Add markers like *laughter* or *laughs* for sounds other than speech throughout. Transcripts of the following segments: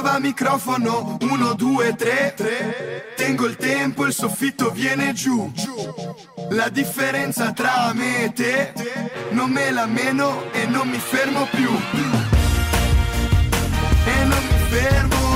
Prova microfono, uno, due, tre, tre. Tengo il tempo, il soffitto viene giù. La differenza tra me e te, non me la meno e non mi fermo più. E non mi fermo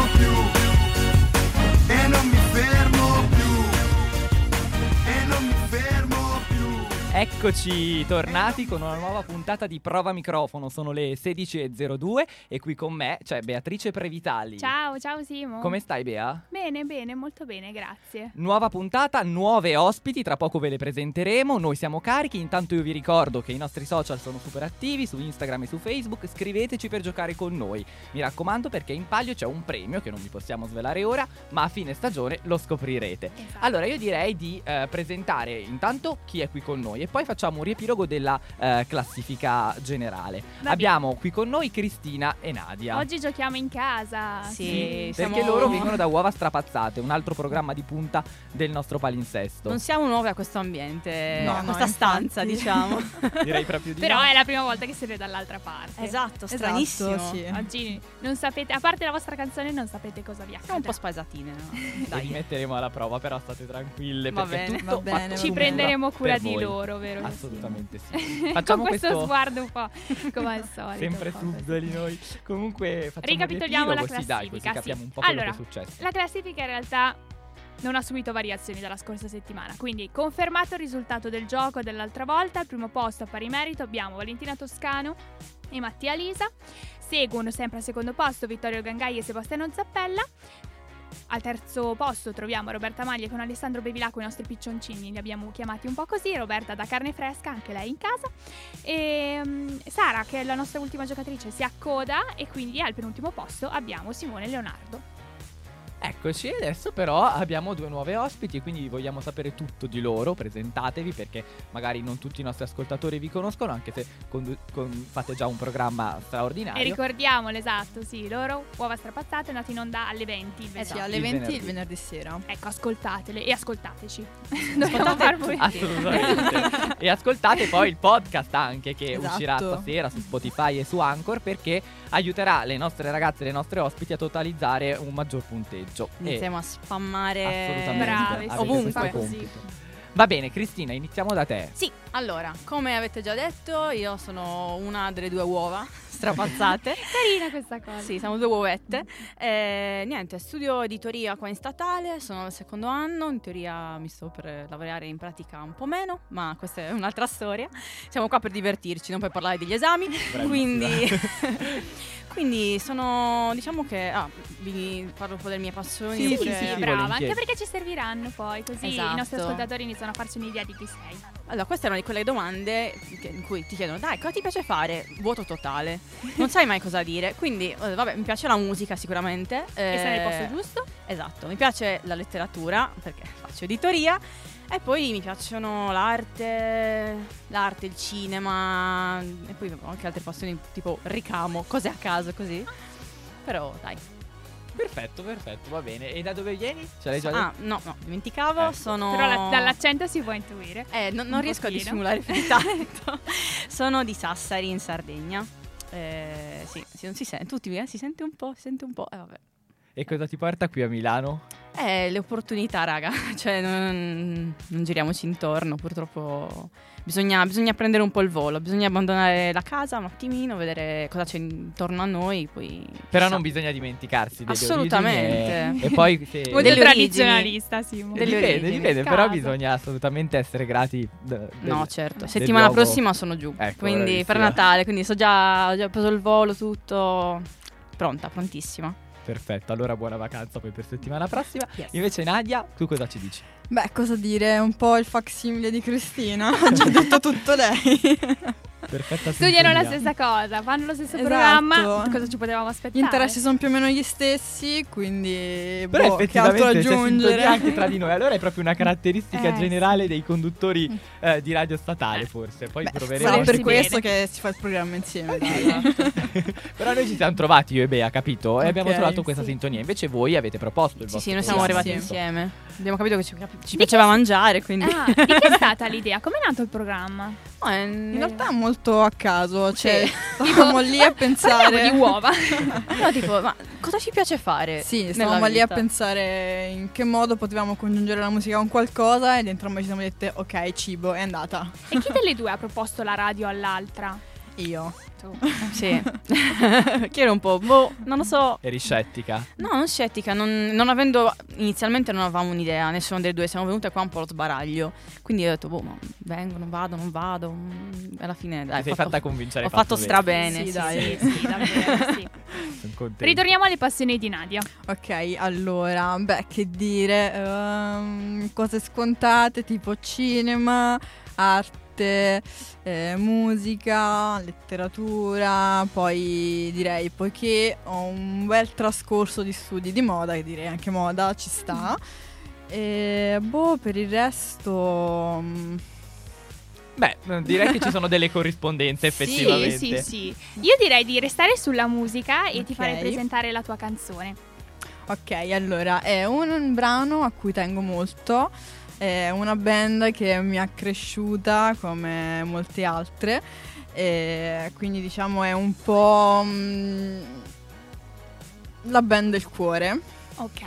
Eccoci tornati con una nuova puntata di Prova Microfono. Sono le 16.02 e qui con me c'è Beatrice Previtali. Ciao, ciao Simo. Come stai, Bea? Bene, bene, molto bene, grazie. Nuova puntata, nuove ospiti, tra poco ve le presenteremo. Noi siamo carichi. Intanto io vi ricordo che i nostri social sono super attivi su Instagram e su Facebook. Scriveteci per giocare con noi. Mi raccomando perché in palio c'è un premio che non vi possiamo svelare ora, ma a fine stagione lo scoprirete. Esatto. Allora io direi di eh, presentare intanto chi è qui con noi e poi facciamo un riepilogo della eh, classifica generale. Va Abbiamo qui con noi Cristina e Nadia. Oggi giochiamo in casa. Sì, perché siamo- loro vengono da Uova Strapazzate, un altro programma di punta del nostro palinsesto. Non siamo nuovi a questo ambiente, No. a No, questa stanza, infatti. diciamo. *laughs* Direi proprio di Però no. è la prima volta che siete dall'altra parte. esatto, Esatto, stranissimo. sì. Oggi non sapete, a parte la vostra canzone, non sapete cosa vi Siamo un po' accade. spasatine, no? *laughs* Dai. metteremo alla prova, però state tranquille Va perché bene, tutto va bene, Ci prenderemo cura di loro, vero? Assolutamente sì. *laughs* Con Facciamo questo, questo sguardo un po' come al *laughs* solito. sempre subdoli noi. Comunque facciamo Ricapitoliamo la riepilogo, sì, dai, così classifica, capiamo sì. un po' Allora, quello che è successo. La classifica in realtà non ha subito variazioni dalla scorsa settimana, quindi confermato il risultato del gioco dell'altra volta, al primo posto a pari merito abbiamo Valentina Toscano e Mattia Lisa, seguono sempre al secondo posto Vittorio Gangai e Sebastiano Zappella, al terzo posto troviamo Roberta Maglia con Alessandro Bevilacqua, i nostri piccioncini, li abbiamo chiamati un po' così, Roberta da carne fresca, anche lei in casa, e mm, Sara che è la nostra ultima giocatrice si accoda e quindi al penultimo posto abbiamo Simone Leonardo. Eccoci, adesso però abbiamo due nuove ospiti e quindi vogliamo sapere tutto di loro. Presentatevi perché magari non tutti i nostri ascoltatori vi conoscono, anche se condu- con- fate già un programma straordinario. E ricordiamolo, esatto, sì, loro, uova strapazzate, è nato in onda alle 20 il Eh venerdì. sì, alle Il 20 venerdì. il venerdì sera. Ecco, ascoltatele e ascoltateci. *laughs* Dobbiamo far voi. Assolutamente. e ascoltate poi il podcast anche che Esatto. uscirà stasera su Spotify e su Anchor perché aiuterà le nostre ragazze e le nostre ospiti a totalizzare un maggior punteggio. E Iniziamo a spammare Bravi, ovunque. Va bene, Cristina, iniziamo da te. Sì, allora, come avete già detto, io sono una delle due uova strapazzate. *laughs* Carina questa cosa. Sì, siamo due uovette. Eh, niente, studio editoria qua in statale, sono al secondo anno, in teoria mi sto per lavorare in pratica un po' meno, ma questa è un'altra storia. Siamo qua per divertirci, non per parlare degli esami. Quindi, *laughs* quindi sono, diciamo che, ah, vi parlo un po' delle mie passioni. Sì, Sì, sì, Sì, brava, volentieri. anche perché ci serviranno poi, così i nostri Esatto. ascoltatori iniziano a farci un'idea di chi sei. Allora, questa è una di quelle domande che- in cui ti chiedono, dai, cosa ti piace fare? Vuoto totale. Non sai mai cosa dire. Quindi, eh, vabbè, mi piace la musica sicuramente. E sei nel eh, posto giusto? Esatto, mi piace la letteratura perché faccio editoria e poi mi piacciono l'arte, l'arte, il cinema e poi ho anche altre passioni tipo ricamo, cose a caso così. Però dai. Perfetto, perfetto, va bene. E da dove vieni? Ce l'hai già Ah, detto? no, no, dimenticavo, Ecco. sono Però la- dall'accento si può intuire. Eh, no- non un riesco a pochino. dissimulare più di tanto. *laughs* Sono di Sassari in Sardegna. Eh, sì, sì, non si sente, tutti eh, si sente un po', si sente un po', eh, vabbè. E cosa ti porta qui a Milano? Eh, le opportunità, raga. *laughs* Cioè, non, non giriamoci intorno. Purtroppo bisogna, bisogna prendere un po' il volo. Bisogna abbandonare la casa un attimino, vedere cosa c'è intorno a noi. Poi Però non bisogna dimenticarsi delle Assolutamente. origini E, e poi se... Molto Delle tradizionalista, Simo. Delle dipende, origini. dipende, però bisogna assolutamente essere grati. d- del- No, certo. del Settimana luogo. prossima sono giù. Ecco, quindi per bravissima. Natale. Quindi so già, ho già preso il volo, tutto. Pronta, prontissima. Perfetto, allora buona vacanza poi per settimana prossima. Yes. Invece Nadia, tu cosa ci dici? Beh, cosa dire? Un po' il facsimile di Cristina. *laughs* Ha già detto tutto lei. *laughs* Perfetta *laughs* Studiano la stessa cosa, fanno lo stesso Esatto. programma. Cosa ci potevamo aspettare? Gli interessi sono più o meno gli stessi, quindi Però boh, che altro aggiungere? anche tra di noi. Allora è proprio una caratteristica *laughs* Eh, generale dei conduttori eh, di radio statale, forse. Poi Beh, proveremo. sarà per questo bene. che si fa il programma insieme. Esatto. *laughs* Però noi ci siamo trovati io e Bea, capito? E abbiamo trovato questa sì. sintonia. Invece voi avete proposto il Sì, vostro sì, noi siamo arrivati sì. insieme. Abbiamo capito che ci, ci piaceva che- mangiare, quindi... Ah, di che è stata l'idea? Com'è nato il programma? No, è- In realtà è molto a caso, cioè Sì. *laughs* stavamo lì a pensare di uova. *laughs* no, tipo, ma cosa ci piace fare? Sì, stavamo lì a pensare in che modo potevamo congiungere la musica con qualcosa ed entrambi ci siamo dette ok, cibo, è andata. e chi delle *laughs* due ha proposto la radio all'altra? Io. Tu. Sì. *laughs* che era un po', boh, non lo so. Eri scettica? No, non scettica, non, non avendo, inizialmente non avevamo un'idea, nessuna delle due, siamo venute qua un po' allo sbaraglio. Quindi ho detto, boh, ma vengo, non vado, non vado. mm, Alla fine, dai, Ti sei ho fatto- fatta convincere. Ho fatto bene. strabene. Sì, dai. Sì, sì, davvero, sì. Ritorniamo alle passioni di Nadia. Ok, allora, beh, che dire, ehm, cose scontate tipo cinema, arte, eh, musica, letteratura, poi direi, poiché ho un bel trascorso di studi di moda, che direi anche moda ci sta. E boh, per il resto... mm, Beh, direi che ci sono delle corrispondenze *laughs* Sì, effettivamente. sì, sì. Io direi di restare sulla musica e ti Ok. farei presentare la tua canzone. Ok, allora è un brano a cui tengo molto, è una band che mi ha cresciuta come molte altre, e quindi diciamo è un po' mm, la band del cuore. Ok.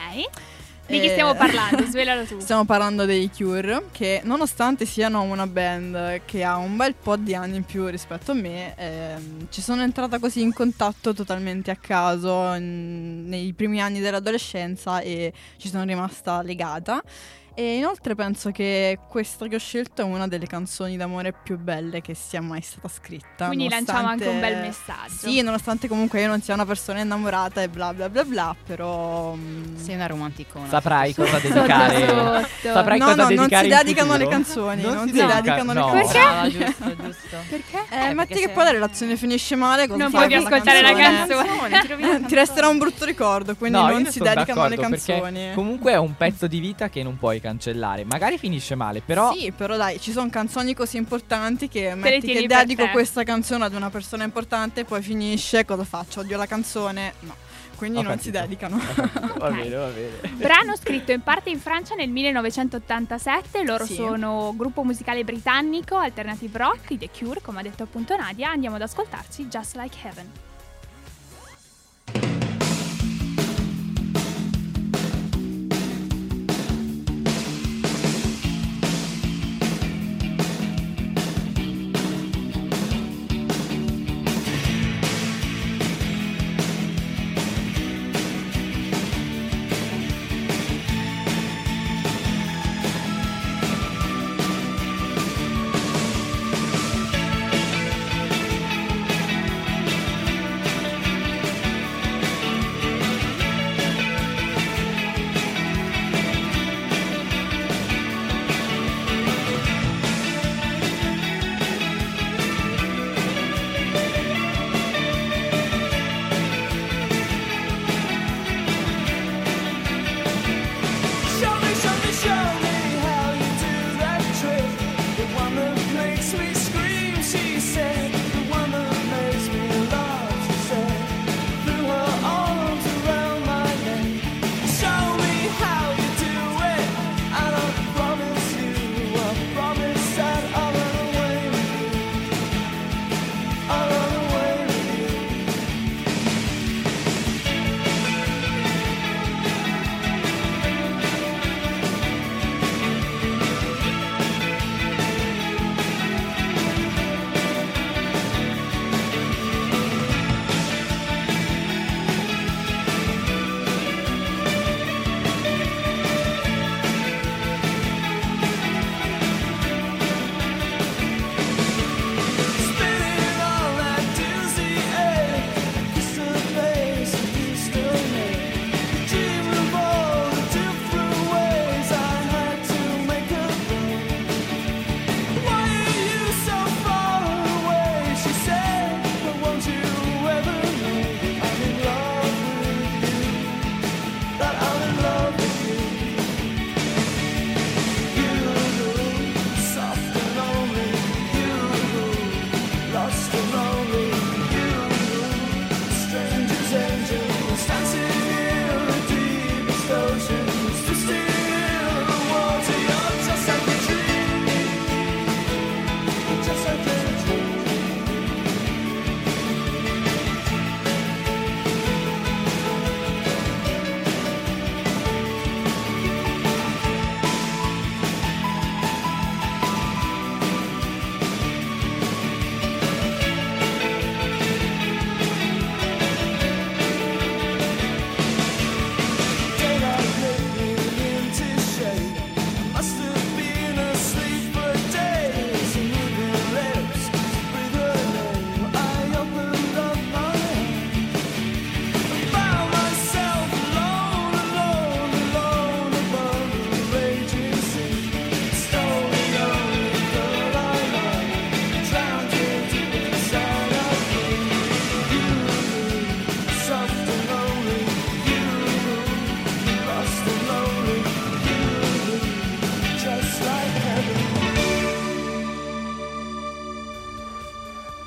Di chi Eh, stiamo parlando? *laughs* Svelalo tu. Stiamo parlando dei Cure, che nonostante siano una band che ha un bel po' di anni in più rispetto a me, ehm, ci sono entrata così in contatto totalmente a caso in- nei primi anni dell'adolescenza e ci sono rimasta legata. E inoltre penso che questa che ho scelto è una delle canzoni d'amore più belle che sia mai stata scritta. Quindi lanciamo anche un bel nonostante- messaggio. Sì, nonostante comunque io non sia una persona innamorata e bla bla bla bla, però... mm, Sei una romanticona. Saprai cosa Sotto, dedicare. sotto. Saprai No, cosa no, non dedicare si in dedicano le canzoni, non si dedica- dedicano le no. canzoni. Perché? Brava, giusto, giusto. Perché? Eh, Eh, metti perché che poi la relazione finisce male, cosa Non puoi con ascoltare la canzone? canzone. ti la resterà un brutto ricordo, quindi No, non si dedicano le canzoni. Comunque è un pezzo di vita che non puoi cancellare. Magari finisce male, però Sì, però dai, ci sono canzoni così importanti che le metti che dedico questa canzone ad una persona importante e poi finisce, cosa faccio? Odio la canzone? No. Quindi Ho non si capito. dedicano. *laughs* va bene, va bene. Brano scritto in parte in Francia nel 1987, loro Sì. sono gruppo musicale britannico, alternative rock, The Cure, come ha detto appunto Nadia, andiamo ad ascoltarci Just Like Heaven.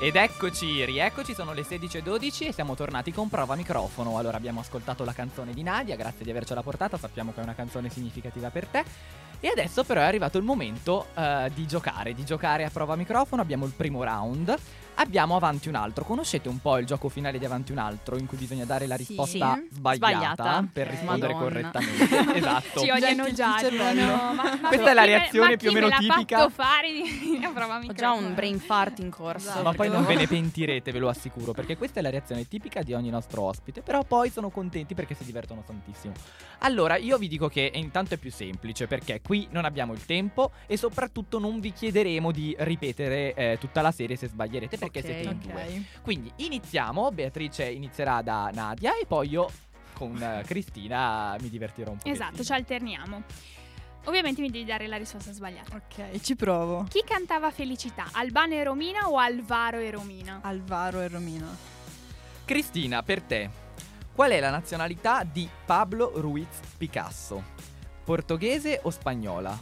Ed eccoci, rieccoci, sono le 16.12 e siamo tornati con prova microfono. Allora abbiamo ascoltato la canzone di Nadia, grazie di avercela portata, sappiamo che è una canzone significativa per te. E adesso però è arrivato il momento eh, di giocare, di giocare a prova microfono, abbiamo il primo round. Abbiamo avanti un altro. Conoscete un po' il gioco finale di avanti un altro in cui bisogna dare la risposta Sì. sbagliata, Sbagliata. per Ok. rispondere Madonna. correttamente? *laughs* esatto. Ci odiano già. dicono, ma- ma Questa è la me- reazione ma più o chi meno me l'ha tipica. fatto fare di a prova Ho già un brain fart in corso. Esatto. Ma poi non ve ne pentirete, ve lo assicuro, perché questa è la reazione tipica di ogni nostro ospite, però poi sono contenti perché si divertono tantissimo. Allora, io vi dico che intanto è più semplice, perché qui non abbiamo il tempo e soprattutto non vi chiederemo di ripetere eh, tutta la serie se sbaglierete, perché Ok, siete in due. Ok. Quindi iniziamo, Beatrice inizierà da Nadia e poi io con eh, Cristina mi divertirò un po'. Esatto, ci alterniamo. Ovviamente mi devi dare la risposta sbagliata. Ok, ci provo. Chi cantava Felicità? Albano e Romina o Alvaro e Romina? Alvaro e Romina. Cristina, per te, qual è la nazionalità di Pablo Ruiz Picasso? Portoghese o spagnola?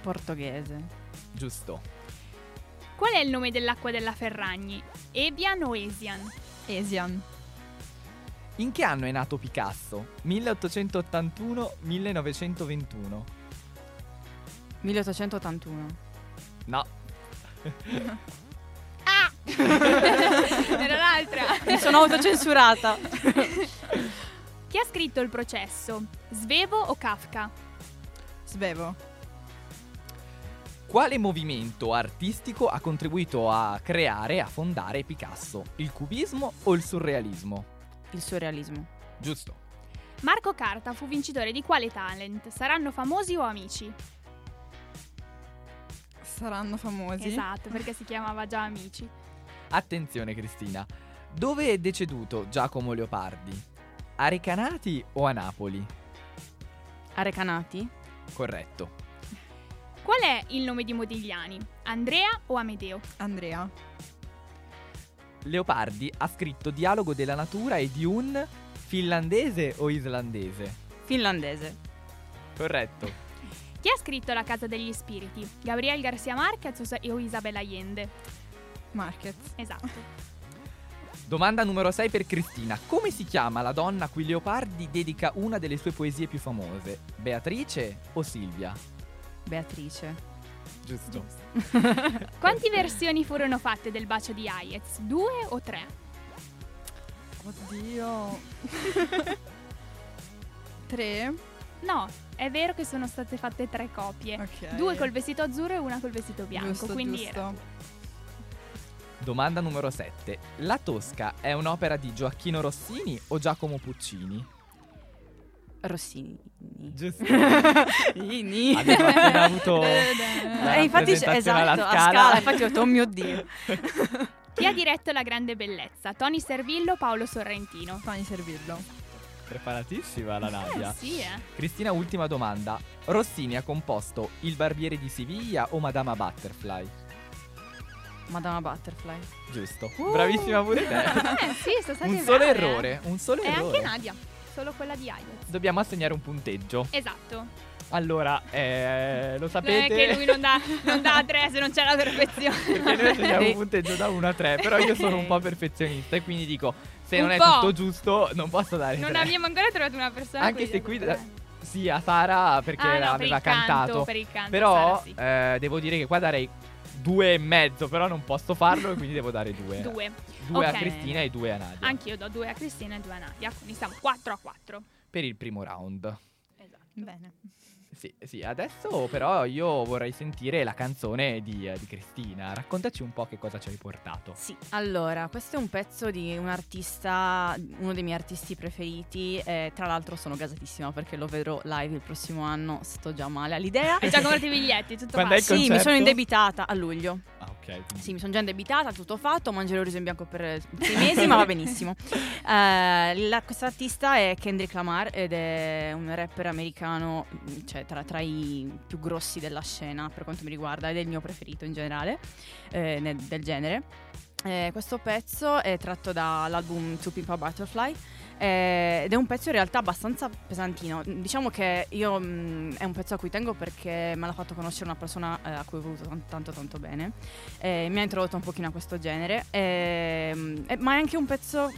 Portoghese. Giusto. Qual è il nome dell'acqua della Ferragni? Evian o Esian? Esian. In che anno è nato Picasso? 1881-1921? 1881. No, *laughs* Ah! *laughs* Era l'altra. Mi sono autocensurata. Chi ha scritto il processo? Svevo o Kafka? Svevo. Quale movimento artistico ha contribuito a creare, a fondare Picasso? Il cubismo o il surrealismo? Il surrealismo. Giusto. Marco Carta fu vincitore di quale talent? Saranno famosi o amici? Saranno famosi. Esatto, perché si chiamava già Amici. Attenzione Cristina, dove è deceduto Giacomo Leopardi? A Recanati o a Napoli? Arecanati. Corretto. Qual è il nome di Modigliani? Andrea o Amedeo? Andrea. Leopardi ha scritto Dialogo della natura e di un finlandese o islandese? Finlandese. Corretto. Chi ha scritto La casa degli spiriti? Gabriel Garcia Marquez o Sa- o Isabella Allende? Marquez. Esatto. Domanda numero 6 per Cristina. Come si chiama la donna a cui Leopardi dedica una delle sue poesie più famose? Beatrice o Silvia? Beatrice. Giusto. *laughs* Quante versioni furono fatte del bacio di Hayez? Due o tre? Oddio. *laughs* Tre. No, è vero che sono state fatte tre copie. Ok. Due col vestito azzurro e una col vestito bianco. Giusto, quindi giusto. era Domanda numero 7. La Tosca è un'opera di Gioacchino Rossini o Giacomo Puccini? Rossini. Giusto. Ini. Abbiamo appena avuto la Eh, infatti, rappresentazione esatto, alla a Scala. scala. Infatti ho detto, oh mio Dio. *laughs* Chi ha diretto La grande bellezza? Tony Servillo o Paolo Sorrentino? Fammi servirlo. Preparatissima la Nadia. Eh sì, eh. Cristina, ultima domanda. Rossini ha composto Il barbiere di Siviglia o Madama Butterfly? Madama Butterfly. Giusto. Uh. Bravissima pure te. *laughs* Eh sì, sono state un solo brave, errore, un solo eh. E errore. anche Nadia, solo quella di Hayez. Dobbiamo assegnare un punteggio. Esatto. Allora, eh, lo Non è sapete. che lui non dà, non dà tre se non c'è la perfezione. *laughs* Perché noi assegniamo un punteggio da 1 a 3, però io sono un po' perfezionista e quindi dico, se Un non è po'. tutto giusto, non posso dare Non 3. abbiamo ancora trovato una persona. Anche se qui tre. sì, a Sara perché Ah, no, per aveva canto, cantato. per il canto, Però Sara, sì. eh, devo dire che qua darei due e mezzo, però non posso farlo e quindi devo dare due. *laughs* Due. Due Ok. a Cristina e due a Nadia. Anch'io do due a Cristina e due a Nadia. Quindi siamo 4 a 4. Per il primo round. Esatto. Bene. Sì, sì, adesso però io vorrei sentire la canzone di, eh, di Cristina. Raccontaci un po' che cosa ci hai portato. Sì, allora, questo è un pezzo di un artista, uno dei miei artisti preferiti. E tra l'altro sono gasatissima perché lo vedrò live il prossimo anno. Sto già male all'idea. Hai *laughs* già comprato i biglietti, tutto Quando Sì, mi sono indebitata a luglio. Ah, ok. Sì, mi sono già indebitata, tutto fatto, mangerò riso in bianco per sei mesi, ma va benissimo. *laughs* Eh, la- questa artista è Kendrick Lamar ed è un rapper americano, cioè tra, tra i più grossi della scena per quanto mi riguarda ed è il mio preferito in generale, eh, nel- del genere. Eh, questo pezzo è tratto dall'album To Pimp a Butterfly eh, ed è un pezzo in realtà abbastanza pesantino. Diciamo che io mh, è un pezzo a cui tengo perché me l'ha fatto conoscere una persona eh, a cui ho voluto tan- tanto tanto bene. Eh, mi ha introdotto un pochino a questo genere. ehm, eh, ma è anche un pezzo,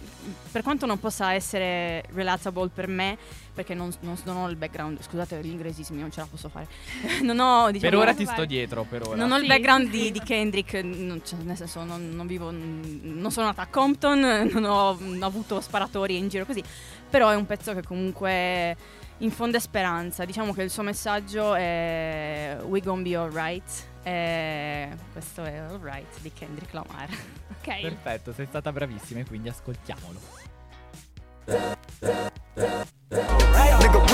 per quanto non possa essere relatable per me, perché non, non- non ho il background, scusate gli inglesismi, non ce la posso fare. *laughs* non ho, diciamo, Per ora ti sto dietro, per ora. non ho il background di, di *laughs* Kendrick, non- cioè, nel senso non, non vivo, non sono nata a Compton, *laughs* non ho, non ho avuto sparatori in giro così, però è un pezzo che comunque infonde speranza, diciamo che il suo messaggio è We gonna be alright, e questo è alright di Kendrick Lamar. Ok. Perfetto, sei stata bravissima e quindi ascoltiamolo. Right, nigga,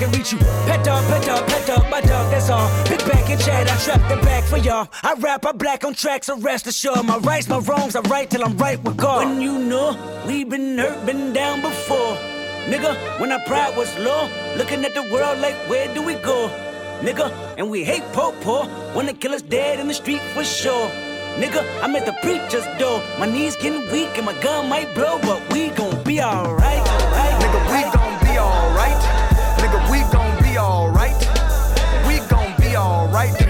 Can reach you. Pet dog, pet dog, pet dog, my dog, that's all. Big back and chat, I trap the back for y'all. I rap, I black on tracks, so rest assured. My rights, my wrongs, I right till I'm right with God. When you know we been hurt, been down before. Nigga, when our pride was low, looking at the world like, where do we go? Nigga, and we hate po po. Wanna kill us dead in the street for sure. Nigga, I'm at the preacher's door. My knees getting weak and my gun might blow, but we gon' be alright. Nigga, Nigga, we gon' be alright. We gon' be alright.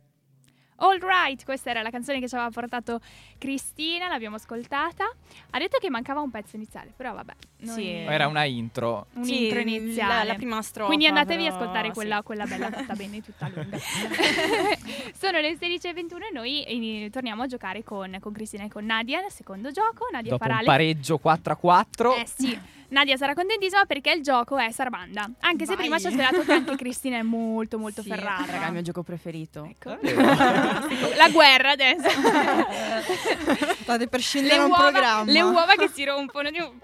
All right, questa era la canzone che ci aveva portato Cristina, l'abbiamo ascoltata. Ha detto che mancava un pezzo iniziale, però vabbè. noi- Sì. Era una intro. un Sì, intro la- iniziale. la prima strofa, Quindi andatevi a però, ascoltare sì. quella, quella bella fatta bene, tutta lunga. *laughs* Sono le 16.21 e noi eh, torniamo a giocare con, con Cristina e con Nadia, il secondo gioco. Nadia Dopo farà un le- pareggio 4 a 4. Eh sì, *laughs* Nadia sarà contentissima perché il gioco è Sarabanda. Anche se Vai. prima ci ha spiegato che anche *laughs* Cristina è molto molto Sì, ferrata. Raga, è il mio gioco preferito. Ecco. *laughs* La guerra adesso. *laughs* State per le, scendere un uova, programma. le uova che si rompono. di un-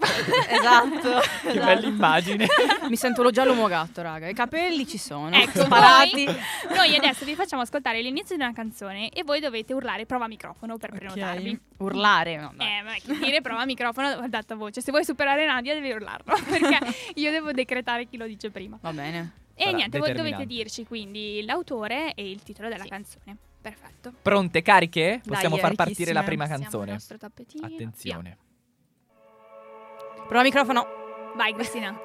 esatto. Che bella immagine. Mi sento lo giallo mogatto, raga. I capelli ci sono. Ecco, sparati. Noi, noi adesso vi facciamo ascoltare l'inizio di una canzone e voi dovete urlare prova microfono per Ok. prenotarvi. Urlare. No, dai. Eh, ma che dire prova microfono ad alta voce. Se vuoi superare Nadia devi urlarlo *laughs* perché io devo decretare chi lo dice prima. Va bene. E Sarà niente, voi dovete dirci quindi l'autore e il titolo della Sì. canzone. Perfetto. Pronte, cariche? Dai, Possiamo far partire la prima canzone. nostro tappetino. Attenzione. Prova microfono. Via. Vai Cristina.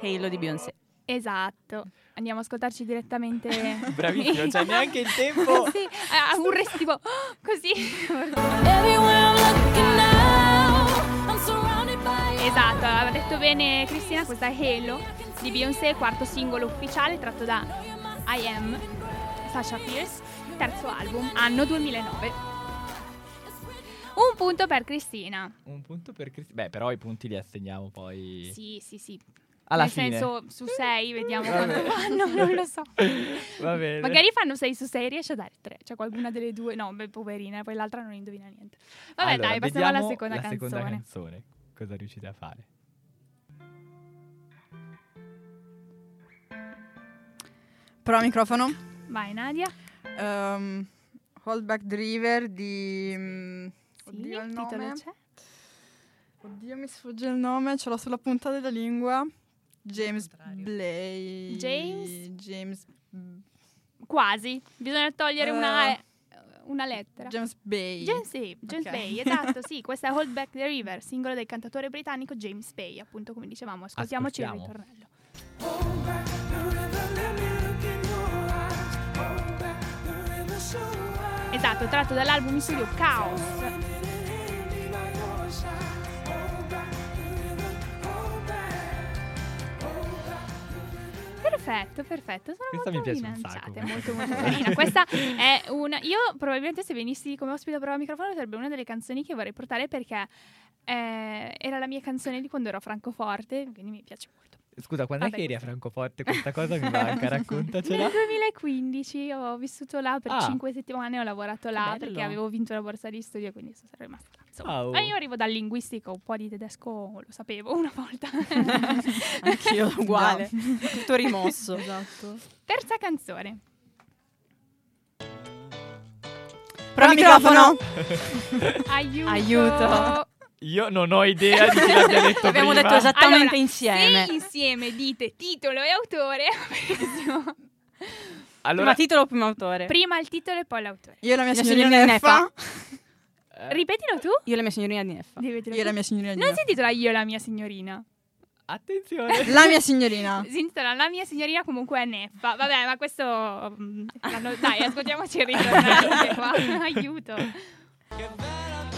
Halo di Beyoncé. esatto. Andiamo a ascoltarci direttamente. *laughs* Bravissimo, non c'è neanche il tempo. *laughs* sì, eh, un resto tipo *gasps* così. Esatto, aveva detto bene Cristina, questa è Halo di Beyoncé, quarto singolo ufficiale tratto da I Am, Sasha Fierce, terzo album, anno 2009. Un punto per Cristina. Un punto per Cristina. Beh, però i punti li assegniamo poi Sì, sì, sì. alla Nel fine. senso, su 6 vediamo quanto fanno, non lo so. Va bene. Magari fanno 6 su 6 riesce a dare 3. Cioè qualcuna delle due. No, beh, poverina, poi l'altra non indovina niente. Vabbè, Allora, dai, passiamo alla seconda la canzone. seconda canzone. Cosa riuscite a fare? Prova microfono. Vai, Nadia. Ehm, Hold Back the River di... mm, Sì, oddio il titolo nome. c'è? Oddio mi sfugge il nome, ce l'ho sulla punta della lingua. James Blay. James? James... Quasi. Bisogna togliere una, Eh. Una lettera. James Bay. James, sì, James Ok. Bay, esatto, sì, *laughs* questa è Hold Back the River, singolo del cantatore britannico James Bay, appunto come dicevamo, ascoltiamoci Ascoltiamo. il ritornello. Esatto, tratto dall'album in studio Chaos. Perfetto, perfetto. Sono Questa mi molto piace un sacco. molto molto *laughs* carina. Questa è una. Io probabilmente se venissi come ospite a prova microfono sarebbe una delle canzoni che vorrei portare perché eh, era la mia canzone di quando ero a Francoforte, quindi mi piace molto. Scusa, quando Vabbè, è che eri a Francoforte? Questa *laughs* cosa mi manca, raccontacela. Nel 2015 ho vissuto là per Ah. 5 settimane, ho lavorato là bello. perché avevo vinto la borsa di studio, quindi sono rimasta là. Insomma, Wow. Ma io arrivo dal linguistico, un po' di tedesco lo sapevo una volta. *laughs* Anch'io *laughs* uguale. Tutto rimosso. Esatto. Terza canzone. Prova microfono. *laughs* Aiuto. Aiuto. Io non ho idea di chi l'abbia detto Abbiamo prima. detto esattamente Allora, insieme. Se insieme dite titolo e autore. Allora, Prima titolo, primo autore. prima il titolo e poi l'autore. Io e la mia La signorina signorina Neffa. eh, Ripetilo tu. Io e la mia signorina di Neffa. Io e la mia signorina Non si Neffa. intitola io e la mia signorina. attenzione. La mia signorina. *laughs* Si intitola la mia signorina comunque è Neffa. Vabbè, ma questo... mm, l'hanno- Dai, ascoltiamoci il ritornello *laughs* qua. Aiuto.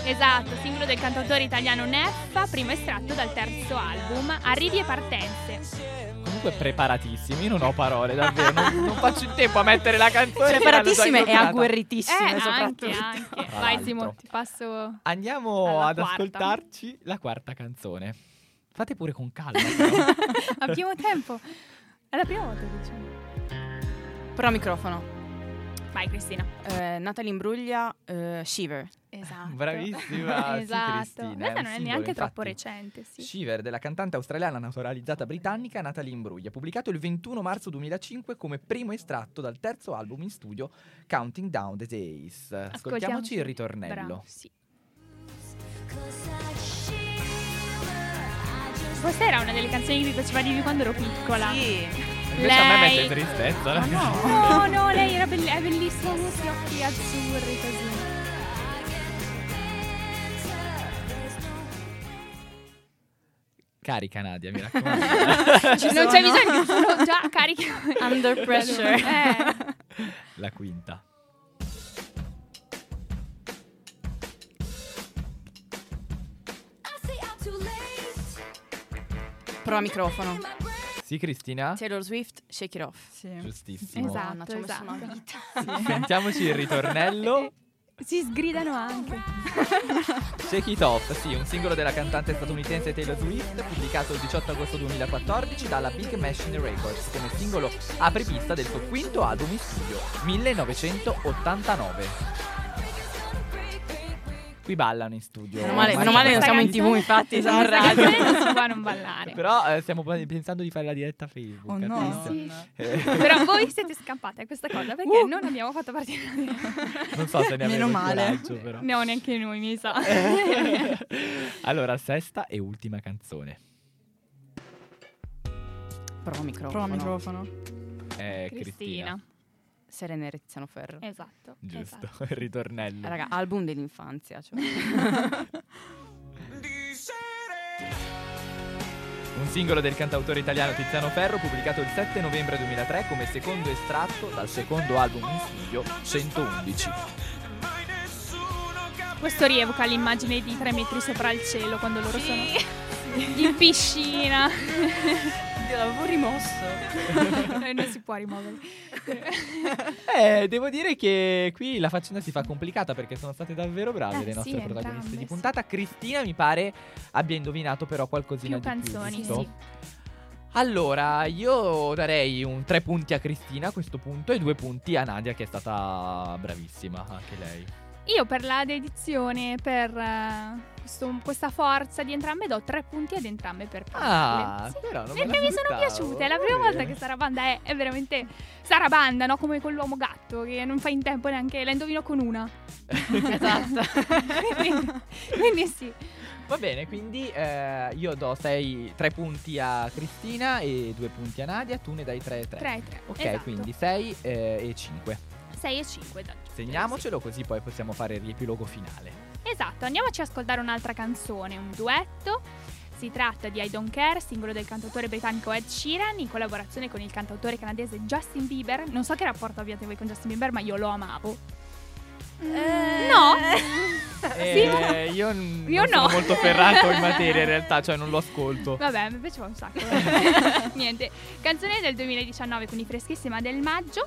Esatto, singolo del cantautore italiano Neffa, primo estratto dal terzo album, Arrivi e partenze. Comunque preparatissimi, io non ho parole, davvero. Non, non faccio in tempo a mettere la canzone. Preparatissime e agguerritissime eh, soprattutto. anche, anche. Vai. Simo, ti passo... Andiamo Alla ad quarta. ascoltarci la quarta canzone. Fate pure con calma. *laughs* però. Abbiamo tempo. È la prima volta che diciamo. Prova microfono. Vai Cristina. Eh, Natalie Imbruglia, eh, Shiver. Esatto. Bravissima, *laughs* sì, esatto. Cristina, un Questa non è neanche troppo infatti. recente, sì. Shiver della cantante australiana naturalizzata britannica Natalie Imbruglia, pubblicato il 21 marzo 2005 come primo estratto dal terzo album in studio Counting Down the Days. Ascoltiamoci il ritornello. Bravo, sì. Questa era una delle canzoni che mi piaceva di più quando ero piccola. Invece a me Lei- mette tristezza. Ma no, *laughs* no, no, lei era bell- è bellissima con questi occhi azzurri così. Carica Nadia, mi *laughs* raccomando. non c'è bisogno, sono già carichi. Under pressure. Eh. la quinta. Prova microfono. Sì, Cristina? Taylor Swift, Shake It Off. Sì. Giustissimo. Esatto, Madonna, esatto. una vita. Sentiamoci il ritornello. *laughs* Si sgridano anche. *laughs* Shake It Off, sì, un singolo della cantante statunitense Taylor Swift, pubblicato il 18 agosto 2014 dalla Big Machine Records come singolo apripista del suo quinto album in studio, 1989. Qui ballano in studio. Meno male, Ma meno male non siamo in tv, infatti, siamo in radio. non si può non ballare. Però eh, stiamo pensando di fare la diretta Facebook. Oh no. Sì. Eh, Però *laughs* voi siete scappate a questa cosa perché Uh. non abbiamo fatto partire non so se ne male. coraggio, però. No, neanche noi, mi sa. *laughs* allora, sesta e ultima canzone. Prova microfono. Prova microfono. Eh, Cristina. Cristina. Serena e Tiziano Ferro. Esatto. Giusto, esatto. il *laughs* ritornello. Raga, album dell'infanzia. Cioè. *laughs* Un singolo del cantautore italiano Tiziano Ferro pubblicato il 7 novembre 2003 come secondo estratto dal secondo album in studio 111. Questo rievoca l'immagine di tre metri sopra il cielo quando loro sono *laughs* in piscina. Io l'avevo rimosso. *laughs* Non si può rimuovere. *laughs* Eh, devo dire che qui la faccenda si fa complicata perché sono state davvero brave Eh, le nostre sì, protagoniste entrambe, di sì. puntata. Cristina mi pare abbia indovinato però qualcosina Più di canzoni, più. sì. Allora, io darei un tre punti a Cristina a questo punto e due punti a Nadia che è stata bravissima anche lei. Io per la dedizione, per eh, questo- questa forza di entrambe, do tre punti ad entrambe per Ah, parole. Sì, però non perché mi sono piaciute. È la prima volta che Sarabanda è, è veramente Sarabanda, no? Come quell'uomo gatto che non fa in tempo neanche. La indovino con una. *laughs* esatto. quindi, *laughs* quindi sì. Va bene, quindi eh, io do 6, 3 punti a Cristina e 2 punti a Nadia, tu ne dai 3 e 3. 3 e 3. Ok, esatto. quindi 6 e 5. 6 e 5. da- Segniamocelo così poi possiamo fare il riepilogo finale. Esatto, andiamoci ad ascoltare un'altra canzone, un duetto. Si tratta di I Don't Care, singolo del cantautore britannico Ed Sheeran, in collaborazione con il cantautore canadese Justin Bieber. Non so che rapporto abbiate voi con Justin Bieber, ma io lo amavo. Eh, No! *laughs* Eh, io n- Io non sono no. molto ferrato in materia in realtà, cioè non lo ascolto. Vabbè, mi piaceva un sacco. *laughs* niente, canzone del 2019, quindi freschissima del maggio.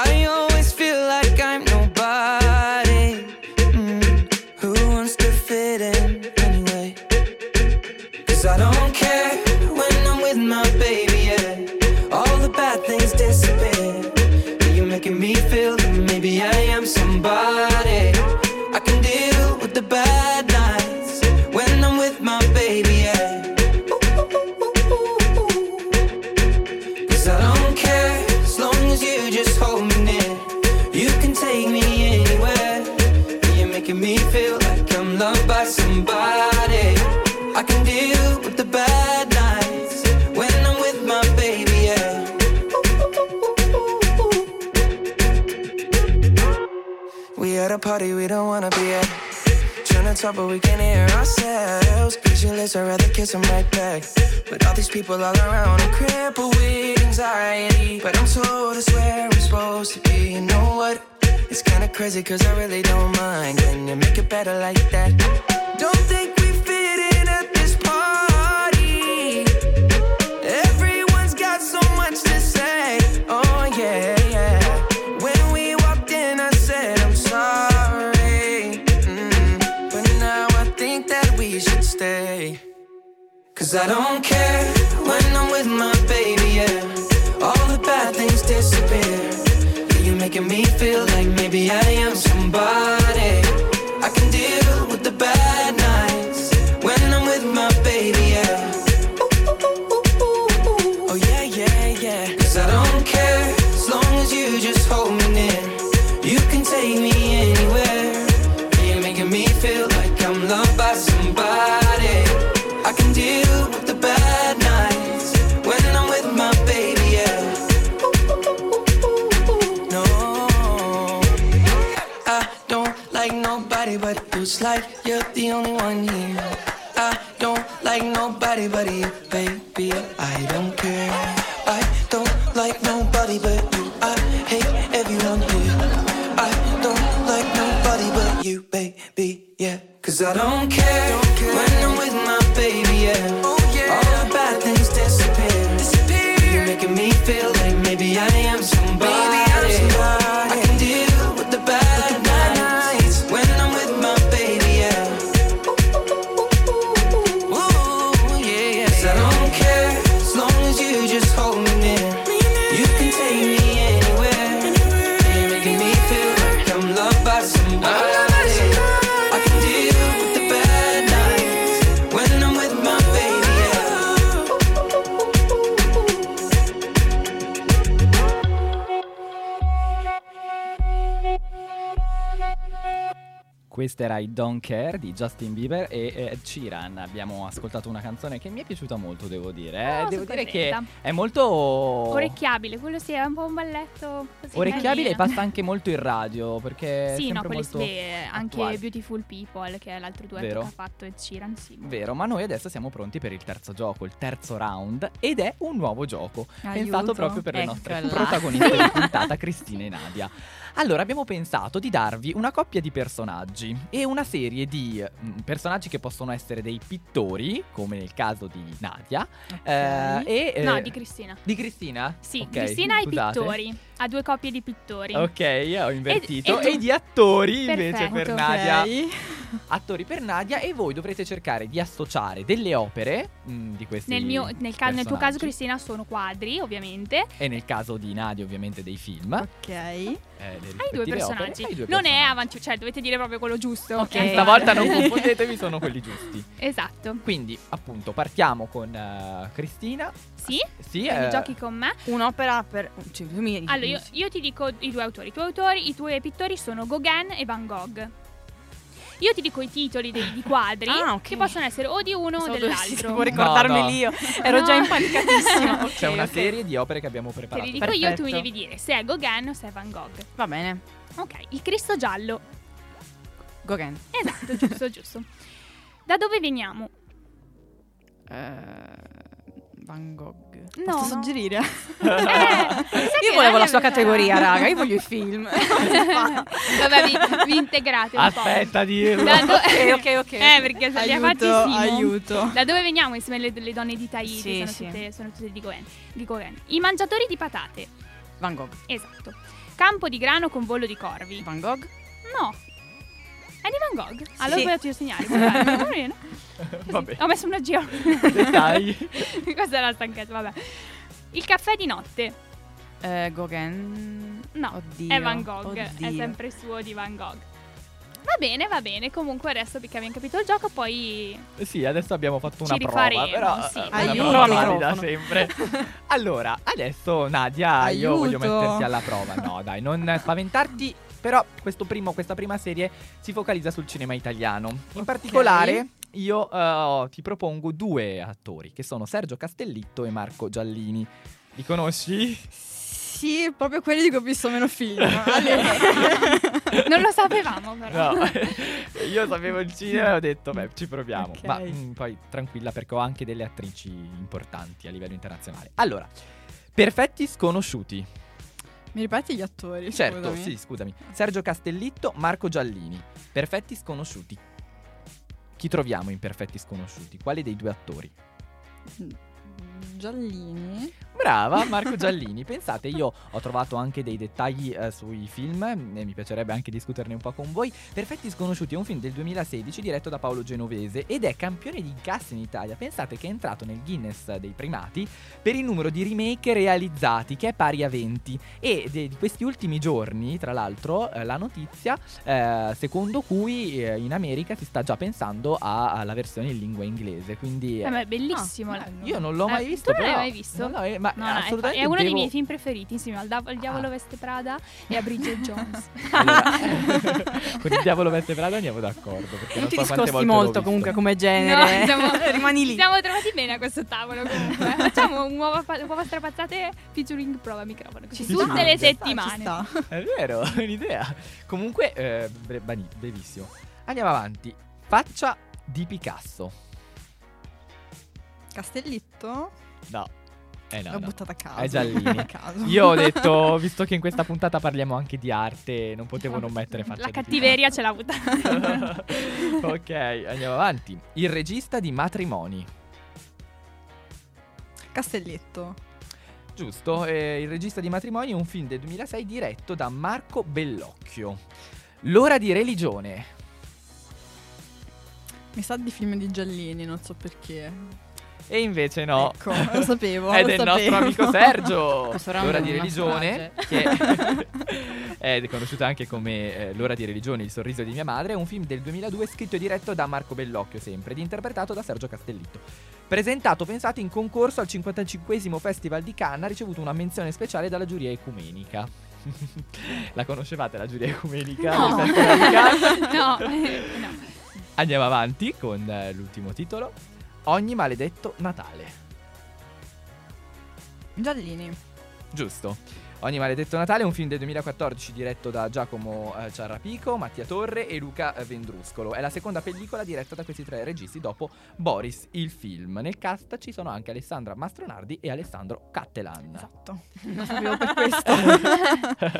I making me feel like maybe I am somebody. Questa era I Don't Care di Justin Bieber e Ed Sheeran. Abbiamo ascoltato una canzone che mi è piaciuta molto, devo dire. eh. Oh, devo dire che è molto Orecchiabile, quello sì, è un po' un balletto così. orecchiabile e passa anche molto in radio perché Sì, no, quelli molto beh, anche attuale. Beautiful People, che è l'altro duetto Vero. che ha fatto Ed Sheeran, sì. Vero, ma noi adesso siamo pronti per il terzo gioco, il terzo round, ed è un nuovo gioco, Aiuto. pensato proprio per le nostre Eccola. protagoniste di puntata, Cristina e Nadia. *laughs* Allora, abbiamo pensato di darvi una coppia di personaggi e una serie di mm, personaggi che possono essere dei pittori, come nel caso di Nadia, eh, e... eh, No, di Cristina. di Cristina? Sì, Ok, Cristina ha i scusate. pittori. Ha due coppie di pittori. Ok, ho invertito. e E, tu- di attori invece Perfetto. per Nadia. Ok. *laughs* Attori per Nadia e voi dovrete cercare di associare delle opere mm, di questi Nel, mio, nel, ca- nel tuo caso. Cristina, sono quadri, ovviamente. E nel caso di Nadia ovviamente dei film. Ok. Eh, Hai due personaggi. opere. Hai due non è personaggi. avanti, cioè dovete dire proprio quello giusto. Ok. ok? Stavolta non *laughs* confondetevi, sono quelli giusti. Esatto. Quindi, appunto, partiamo con eh, Cristina. Sì? Sì, Quindi eh, giochi con me. Un'opera per... Cioè. Allora, io, io ti dico i due autori. I tuoi autori, i tuoi pittori sono Gauguin e Van Gogh. Io ti dico i titoli dei, di quadri Ah, ok. che possono essere o di uno o Pensavo dell'altro. tipo ricordarmeli no. io. Ero No. già impanicatissima. *laughs* c'è Ok, una ok. serie di opere che abbiamo Te preparato. li dico io, tu mi Perfetto. devi dire se è Gauguin o se è Van Gogh. Va bene. Ok, il Cristo giallo. Gauguin. Esatto, giusto, giusto. Da dove veniamo? *laughs* Eh, Van Gogh. No. Posso suggerire? *laughs* Eh, *laughs* Io volevo la sua categoria, raga. Io voglio i film. *laughs* Vabbè, vi, vi integrate un Aspetta a dirlo. po'. Da do- ok, ok, ok. Eh, perché se li ha fatti aiuto, Simo. aiuto. Da dove veniamo insieme alle, le donne di Tahiti? Sì, sono, sì. Tutte, sono tutte di Gauguin. di Gauguin. I mangiatori di patate. Van Gogh. Esatto. Campo di grano con volo di corvi. Van Gogh. No. È di Van Gogh. Allora Sì. poi ti io segnare. guarda, va bene. *laughs* Vabbè. Ho messo una giro. Dettagli. *laughs* Questa è la stanchezza, vabbè. Il caffè di notte. Eh, Gauguin. No, Oddio. è Van Gogh. È Oddio. sempre suo di Van Gogh. Va bene, va bene. Comunque adesso che abbiamo capito il gioco, poi Sì, adesso abbiamo fatto una Ci prova, rifaremo, però sì. eh, una Aiuto. prova Prova valida sempre. *laughs* allora, adesso Nadia, io voglio Aiuto. metterti alla prova. No, dai, non spaventarti. Però questo primo- questa prima serie si focalizza sul cinema italiano. In Ok. particolare, io eh, ti propongo due attori che sono Sergio Castellitto e Marco Giallini. Li conosci? Sì, proprio quelli di cui ho visto meno film. *laughs* *laughs* Non lo sapevamo però. No, *laughs* io sapevo il cinema e ho detto, beh, ci proviamo. Ok. Ma mm, poi tranquilla perché ho anche delle attrici importanti a livello internazionale. Allora, perfetti sconosciuti. Mi ripeti gli attori? Certo, scusami? sì, scusami. Sergio Castellitto, Marco Giallini. Perfetti sconosciuti. Chi troviamo in perfetti sconosciuti? Quali dei due attori? Giallini. Brava, Marco Giallini. Pensate, io ho trovato anche dei dettagli eh, sui film e mi piacerebbe anche discuterne un po' con voi. Perfetti Sconosciuti è un film del 2016 diretto da Paolo Genovese ed è campione di incassi in Italia. Pensate che è entrato nel Guinness dei primati per il numero di remake realizzati, che è pari a 20. E di questi ultimi giorni, tra l'altro, eh, la notizia eh, secondo cui eh, in America si sta già pensando a- alla versione in lingua inglese. Quindi... Eh, ma eh, è bellissimo. Ah, io non l'ho Eh, mai tu visto. non l'hai però- mai visto? Non l'ho mai- ma No, no, è, assolutamente è uno dei devo- miei film preferiti insieme al, Dav- al Diavolo Ah. Veste Prada e a Bridget *laughs* Jones. Allora, *laughs* con il diavolo veste Prada andiamo d'accordo. Perché Non ti so discosti molto comunque come genere. No, siamo- *laughs* Rimani lì. Siamo trovati bene a questo tavolo comunque. Facciamo un uova, uova strapazzate featuring prova microfono. Così Ci tutte sta, le sta, settimane. Ci sta. È vero, è un'idea. Comunque, eh, bre- brevissimo. Andiamo avanti. Faccia di Picasso. Castellitto? No. Eh no, L'ho no. buttata a caso. È Giallini. *laughs* Caso. Io ho detto, visto che in questa puntata parliamo anche di arte, non potevo non mettere faccia La cattiveria ce l'ha avuta. Picasso. *laughs* ok, andiamo avanti. Il regista di Matrimoni. Castellitto. Giusto, eh, il regista di Matrimoni è un film del 2006 diretto da Marco Bellocchio. L'ora di religione. Mi sa di film di Giallini, non so perché. E invece no. Ecco, lo sapevo. *laughs* È lo del sapevo. nostro amico Sergio. *laughs* L'ora di religione, *laughs* che è conosciuta anche come eh, L'ora di religione, il sorriso di mia madre, è un film del 2002 scritto e diretto da Marco Bellocchio sempre ed interpretato da Sergio Castellitto. Presentato, pensate, in concorso al 55 Festival di Cannes, ha ricevuto una menzione speciale dalla giuria ecumenica. la conoscevate la giuria ecumenica No. di Cannes? no, Andiamo avanti con eh, l'ultimo titolo. Ogni maledetto Natale. Giallini. Giusto. Ogni maledetto Natale è un film del 2014 diretto da Giacomo eh, Ciarrapico, Mattia Torre e Luca Vendruscolo. È la seconda pellicola diretta da questi tre registi dopo Boris il film. Nel cast ci sono anche Alessandra Mastronardi e Alessandro Cattelan. Esatto. Lo sapevo per questo.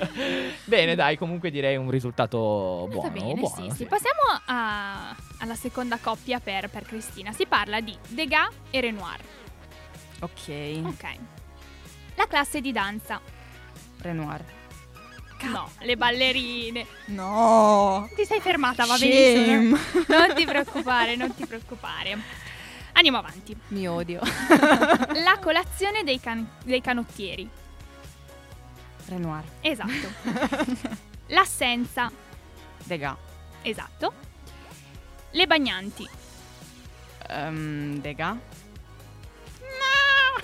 *laughs* Bene, dai, comunque direi un risultato buono. Bene, buono, sì, sì. sì. Passiamo a- alla seconda coppia per, per Cristina. Si parla di Degas e Renoir. Ok, Ok. La classe di danza. Renoir. No, le ballerine. No. Ti sei fermata, va benissimo. Shame. Non ti preoccupare, non ti preoccupare. Andiamo avanti. Mi odio. *laughs* La colazione dei, can- dei canottieri. Renoir. Esatto. *laughs* L'assenza. Degas. Esatto. Le bagnanti. Ehm, Degas.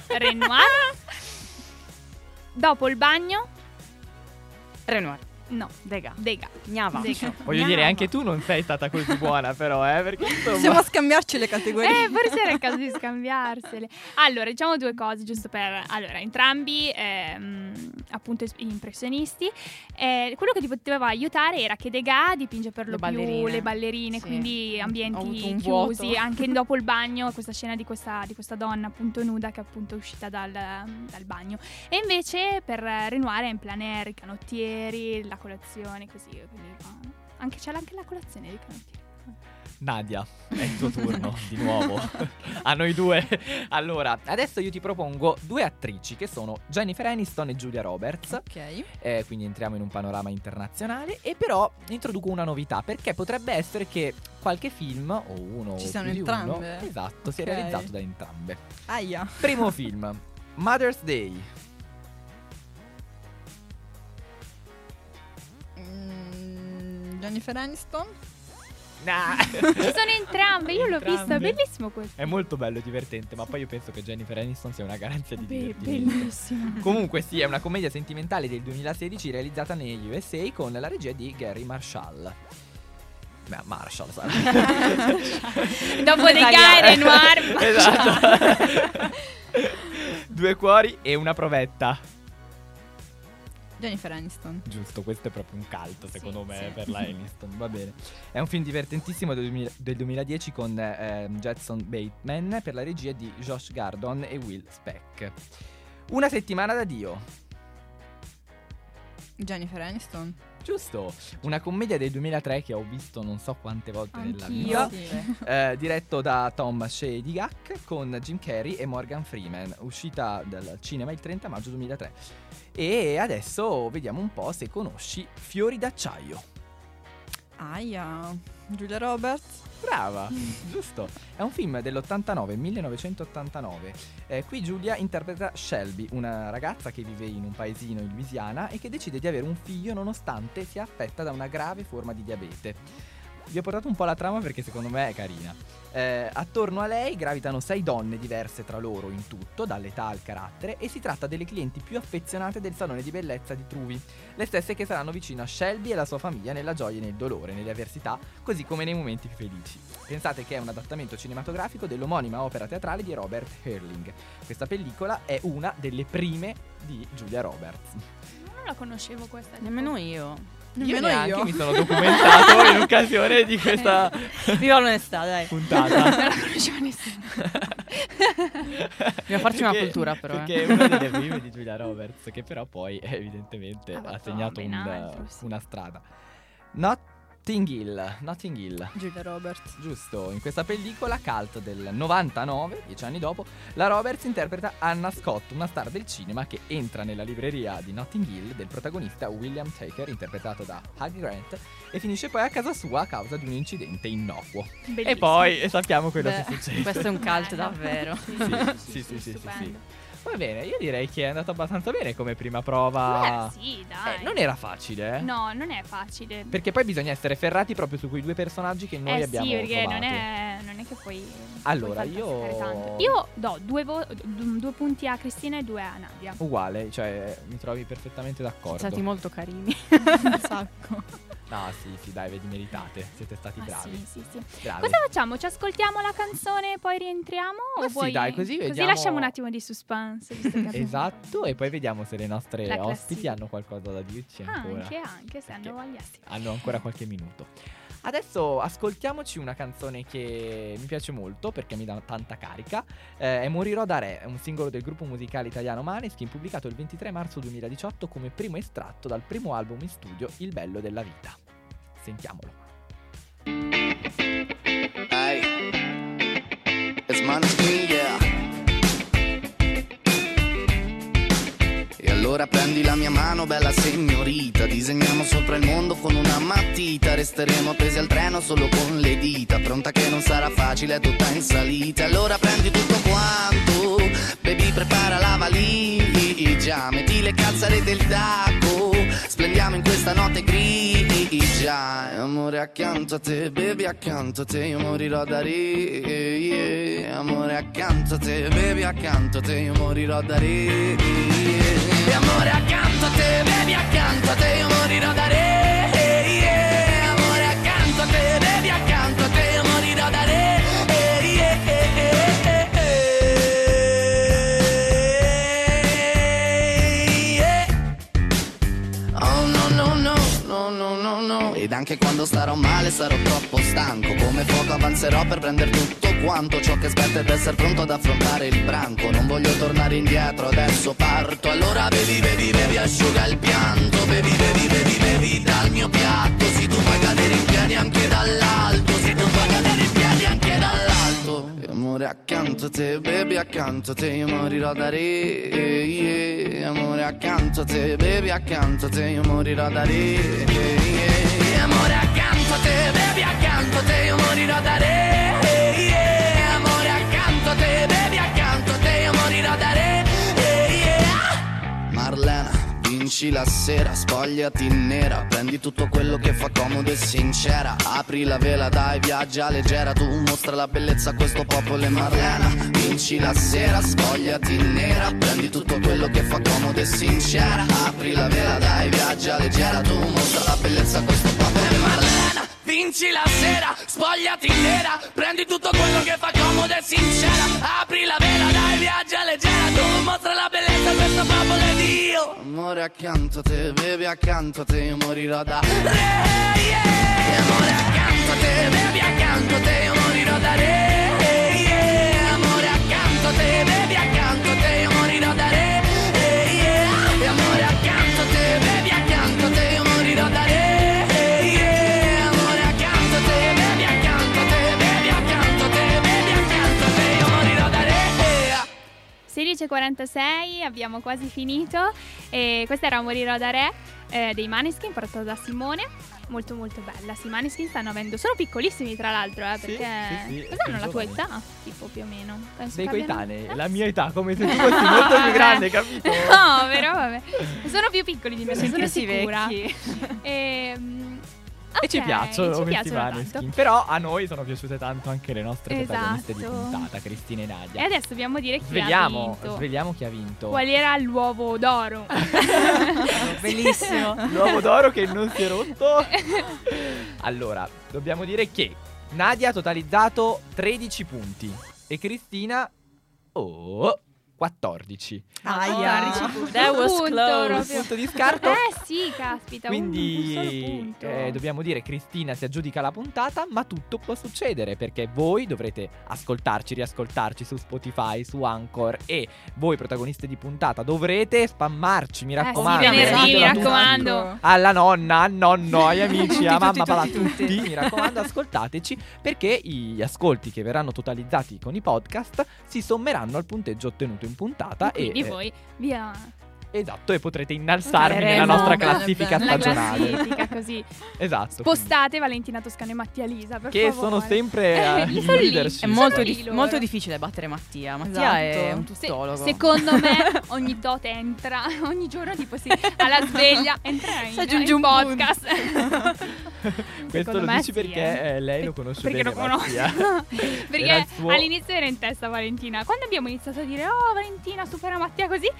*laughs* Renoir. Dopo il bagno. Renoir. No. Degas. Degas. Gnava. Degas. *laughs* Voglio dire, anche tu non sei stata così buona, però, eh, perché Possiamo insomma... scambiarci le categorie. Eh, forse era il caso di scambiarsele. Allora, diciamo due cose, giusto per... Allora, entrambi, ehm, appunto, es- impressionisti. Eh, quello che ti poteva aiutare era che Degas dipinge per lo Le più ballerine. le ballerine, Sì. quindi ambienti chiusi. vuoto. Anche *laughs* dopo il bagno, questa scena di questa, di questa donna appunto nuda che è appunto uscita dal, dal bagno. E invece per eh, Renoir è in plein air, i canottieri, la colazione, così. Quindi, ah, anche, c'è anche la colazione dei canottieri. Nadia, è il tuo turno *laughs* di nuovo. A noi due. Allora, adesso io ti propongo due attrici che sono Jennifer Aniston e Julia Roberts. Ok. Eh, quindi entriamo in un panorama internazionale. E però introduco una novità perché potrebbe essere che qualche film, o uno Ci o siano più di uno, entrambe? esatto, sia Ok. realizzato da entrambe. Aia. Primo *laughs* film, Mother's Day. Mm, Jennifer Aniston. Nah. Ci sono entrambe, io l'ho vista, Entrambe. bellissimo questo. È molto bello e divertente, ma poi io penso che Jennifer Aniston sia una garanzia di Be- divertimento. bellissimo. Comunque sì, è una commedia sentimentale del 2016 realizzata negli USA con la regia di Gary Marshall. Beh, Marshall, sarà. Dopo dei Guy Renoir. esatto. Due cuori e una provetta. Jennifer Aniston. Giusto, questo è proprio un cult secondo Sì, me sì. per la Aniston, va bene. È un film divertentissimo del, 2000 del 2010 con ehm, Jetson Bateman per la regia di Josh Gardon e Will Speck. Una settimana da Dio. Jennifer Aniston. Giusto, una commedia del 2003 che ho visto non so quante volte nella Anch'io. vita. *laughs* Eh, diretto da Tom Shedigac con Jim Carrey e Morgan Freeman, uscita dal cinema il 30 maggio 2003. E adesso vediamo un po' se conosci Fiori d'acciaio. Aia. Julia Roberts. Brava, *laughs* giusto. È un film dell'89, 1989. Eh, qui Giulia interpreta Shelby, una ragazza che vive in un paesino in Louisiana e che decide di avere un figlio nonostante sia affetta da una grave forma di diabete. Vi ho portato un po' la trama perché secondo me è carina. Eh, attorno a lei gravitano sei donne diverse tra loro in tutto, dall'età al carattere, e si tratta delle clienti più affezionate del salone di bellezza di Truvi, le stesse che saranno vicino a Shelby e la sua famiglia nella gioia e nel dolore, nelle avversità, così come nei momenti più felici. Pensate che è un adattamento cinematografico dell'omonima opera teatrale di Robert Herling. Questa pellicola è una delle prime di Julia Roberts. Non la conoscevo questa. Nemmeno io. Nemmeno io io. mi sono documentato in occasione di *laughs* questa Viva l'onestà, dai. puntata. *laughs* Non la conoscevo nessuno. Dobbiamo farci una Perché- cultura, però, eh. Perché è una delle prime di Julia Roberts, che però poi eh, evidentemente Ha ha fatto segnato ben un- altro, sì. una strada. Notting Hill, Notting Hill. Giulia Roberts. Giusto, in questa pellicola cult del 99, dieci anni dopo, la Roberts interpreta Anna Scott, una star del cinema che entra nella libreria di Notting Hill del protagonista William Taker, interpretato da Hugh Grant, e finisce poi a casa sua a causa di un incidente innocuo. E Bellissimo. poi sappiamo quello Beh, che succede. Questo è un cult Bello. davvero. Sì, Sì, sì, sì, sì, sì, sì, sì. Va bene, io direi che è andato abbastanza bene come prima prova. Beh, sì, dai. Eh, non era facile, eh? No, non è facile. Perché poi bisogna essere ferrati proprio su quei due personaggi che noi eh abbiamo sì, perché non è, non è che puoi. Allora, puoi io- tanto. Io do due, vo- due punti a Cristina e due a Nadia. Uguale, cioè mi trovi perfettamente d'accordo. stati molto carini. *laughs* Un sacco. No, sì, sì, dai, vedi, meritate. Siete stati Ah, bravi. sì, sì, sì. bravi. Cosa facciamo? Ci ascoltiamo la canzone e poi rientriamo? Ma o sì, vuoi- dai, così vediamo- lasciamo un attimo di suspense. Esatto, e poi vediamo se le nostre La ospiti classifica. hanno qualcosa da dirci ancora. Anche, anche se hanno voglia. sì. Hanno ancora qualche minuto. Adesso ascoltiamoci una canzone che mi piace molto perché mi dà tanta carica. Eh, è Morirò da Re, è un singolo del gruppo musicale italiano Maneskin pubblicato il 23 marzo 2018 come primo estratto dal primo album in studio Il bello della vita. Sentiamolo. Hey, it's Maneskin, yeah. Allora prendi la mia mano, bella signorita. Disegniamo sopra il mondo con una matita. Resteremo appesi al treno solo con le dita. Pronta che non sarà facile, è tutta in salita. Allora prendi tutto quanto. Baby, prepara la valigia. Metti le calzare del taco. Splendiamo in questa notte grigia. Amore accanto a te, baby accanto a te. Io morirò da re. yeah. Amore accanto a te, baby accanto a te. Io morirò da re. yeah. E amore accanto a te, baby accanto a te. Io morirò da re. Ed anche quando starò male sarò troppo stanco. Come fuoco avanzerò per prendere tutto quanto Ciò che aspetta ed essere pronto ad affrontare il branco. Non voglio tornare indietro, adesso parto. Allora bevi, bevi, bevi, asciuga il pianto. Bevi, bevi, bevi, bevi dal mio piatto. Se tu fai cadere in piedi anche dall'alto. Se tu fai cadere in piedi anche dall'alto. E Amore accanto a te, baby accanto a te Io morirò da re. Yeah. Amore accanto a te, baby accanto a te Io morirò da re. Yeah. Accanto a te, baby accanto a te Io morirò da re. Yeah. Amore accanto a te, baby accanto a te Io morirò da re. Yeah. Marlena, vinci la sera, spogliati nera, prendi tutto quello che fa comodo e sincera, apri la vela, dai, viaggia leggera, tu mostra la bellezza a questo popolo e Marlena, vinci la sera, spogliati nera, prendi tutto quello che fa comodo e sincera, apri la vela, dai, viaggia leggera, tu mostra la bellezza a questo popolo e Marlena. Vinci la sera, spogliati nera, prendi tutto quello che fa comodo e sincera, apri la vela, dai, viaggia leggera, tu mostra la bellezza a questo popolo ed io. Amore accanto a te, bevi accanto a te, io morirò da re, yeah. Amore accanto a te, bevi accanto a te, io morirò da re, yeah. Amore accanto a te, bevi accanto a te, 16.46, abbiamo quasi finito. E questa era Morirò da Re eh, dei Maneskin, portata da Simone. Molto molto bella. Sì, i Maneskin stanno avendo. Sono piccolissimi, tra l'altro, eh, Sì, perché. sì, sì, Cos'hanno sono la tua giovani. età? Tipo più o meno. Penso Dei abbiano- coetanei, Eh? la mia età, come se *laughs* tu fossi molto più grande, capito? No, però vabbè. Sono più piccoli di me, sono sicura. vecchi. E ci piacciono ci piacciono tanto. Però a noi sono piaciute tanto anche le nostre protagoniste di Esatto. puntata, Cristina e Nadia. E adesso dobbiamo dire chi Svegliamo, ha vinto. svegliamo chi ha vinto. Qual era l'uovo d'oro? *laughs* Bellissimo. L'uovo d'oro che non si è rotto. *laughs* allora, dobbiamo dire che Nadia ha totalizzato 13 punti e Cristina oh, 14. Aia. That was Punto, close. Punto di scarto. Eh sì, caspita, un- un, solo Quindi punto. eh, dobbiamo dire Cristina si aggiudica la puntata, ma tutto può succedere perché voi dovrete ascoltarci, riascoltarci su Spotify, su Anchor e voi protagoniste di puntata dovrete spammarci, mi Eh sì, raccomando. venerdì, ditelo mi a raccomando. Alla nonna, al nonno, agli *laughs* amici, a Tutti, mamma, tutti, papà, tutti, tutti, mi raccomando, ascoltateci perché gli ascolti che verranno totalizzati con i podcast si sommeranno al punteggio ottenuto in puntata e Quindi eh, voi via esatto, e potrete innalzarvi Faremo nella nostra classifica bene. la stagionale. classifica così. Esatto. Spostate Valentina Toscano e Mattia Lisa, per che favore. sono sempre eh, *laughs* in sono lì. leadership. È molto, Sono dif- lì loro. molto difficile battere Mattia. Mattia Esatto. è un Se- tuttologo. secondo me *laughs* ogni tot entra, *laughs* ogni giorno tipo sì, alla sveglia entra in, Si aggiunge in un podcast. Questo Secondo lo dici sì, perché eh. eh, lei lo conosce Perché bene. lo conosco. *laughs* Perché suo- all'inizio era in testa Valentina. Quando abbiamo iniziato a dire "Oh, Valentina supera Mattia così",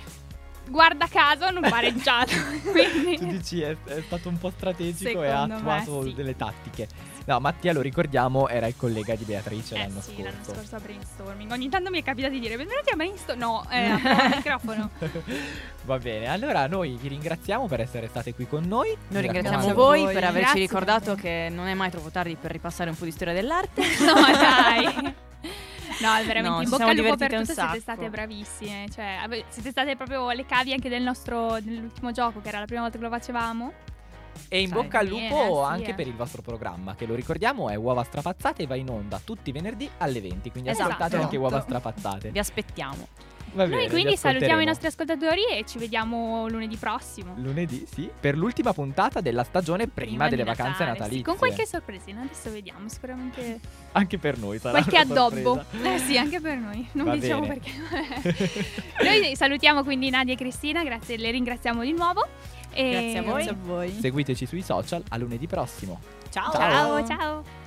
guarda caso hanno pareggiato. *laughs* *laughs* Quindi- Tu dici è, è stato un po' strategico e ha Secondo me attuato sì. delle tattiche. No, Mattia, lo ricordiamo, era il collega di Beatrice Eh l'anno sì, l'anno scorso. scorso a brainstorming. Ogni tanto mi è capitato di dire benvenuti a brainstorming. No, eh, *laughs* il microfono. Va bene, allora noi vi ringraziamo per essere state qui con noi. Noi ringraziamo voi, per averci Grazie ricordato che non è mai troppo tardi per ripassare un po' di storia dell'arte. No, dai. No, è veramente No, in bocca al lupo per tutto, siete state bravissime. Cioè, siete state proprio le cavi anche del nostro dell'ultimo gioco, che era la prima volta che lo facevamo. E in Cioè, bocca al bene, lupo sì, anche eh. per il vostro programma, che lo ricordiamo è Uova Strapazzate e va in onda tutti i venerdì alle 20. Quindi Esatto. ascoltate anche Uova Esatto. Strapazzate. Vi aspettiamo. Va Noi bene, quindi salutiamo i nostri ascoltatori e ci vediamo lunedì prossimo. Lunedì, sì, per l'ultima puntata della stagione prima, delle di vacanze Natale, sì, natalizie. con qualche sorpresina, adesso vediamo, sicuramente *laughs* Anche per noi sarà qualche una addobbo. Eh sì, anche per noi, non Va diciamo bene. perché. *laughs* Noi salutiamo quindi Nadia e Cristina, grazie, le ringraziamo di nuovo. E... Grazie a voi. Grazie a voi. Seguiteci sui social a lunedì prossimo. Ciao. Ciao, ciao.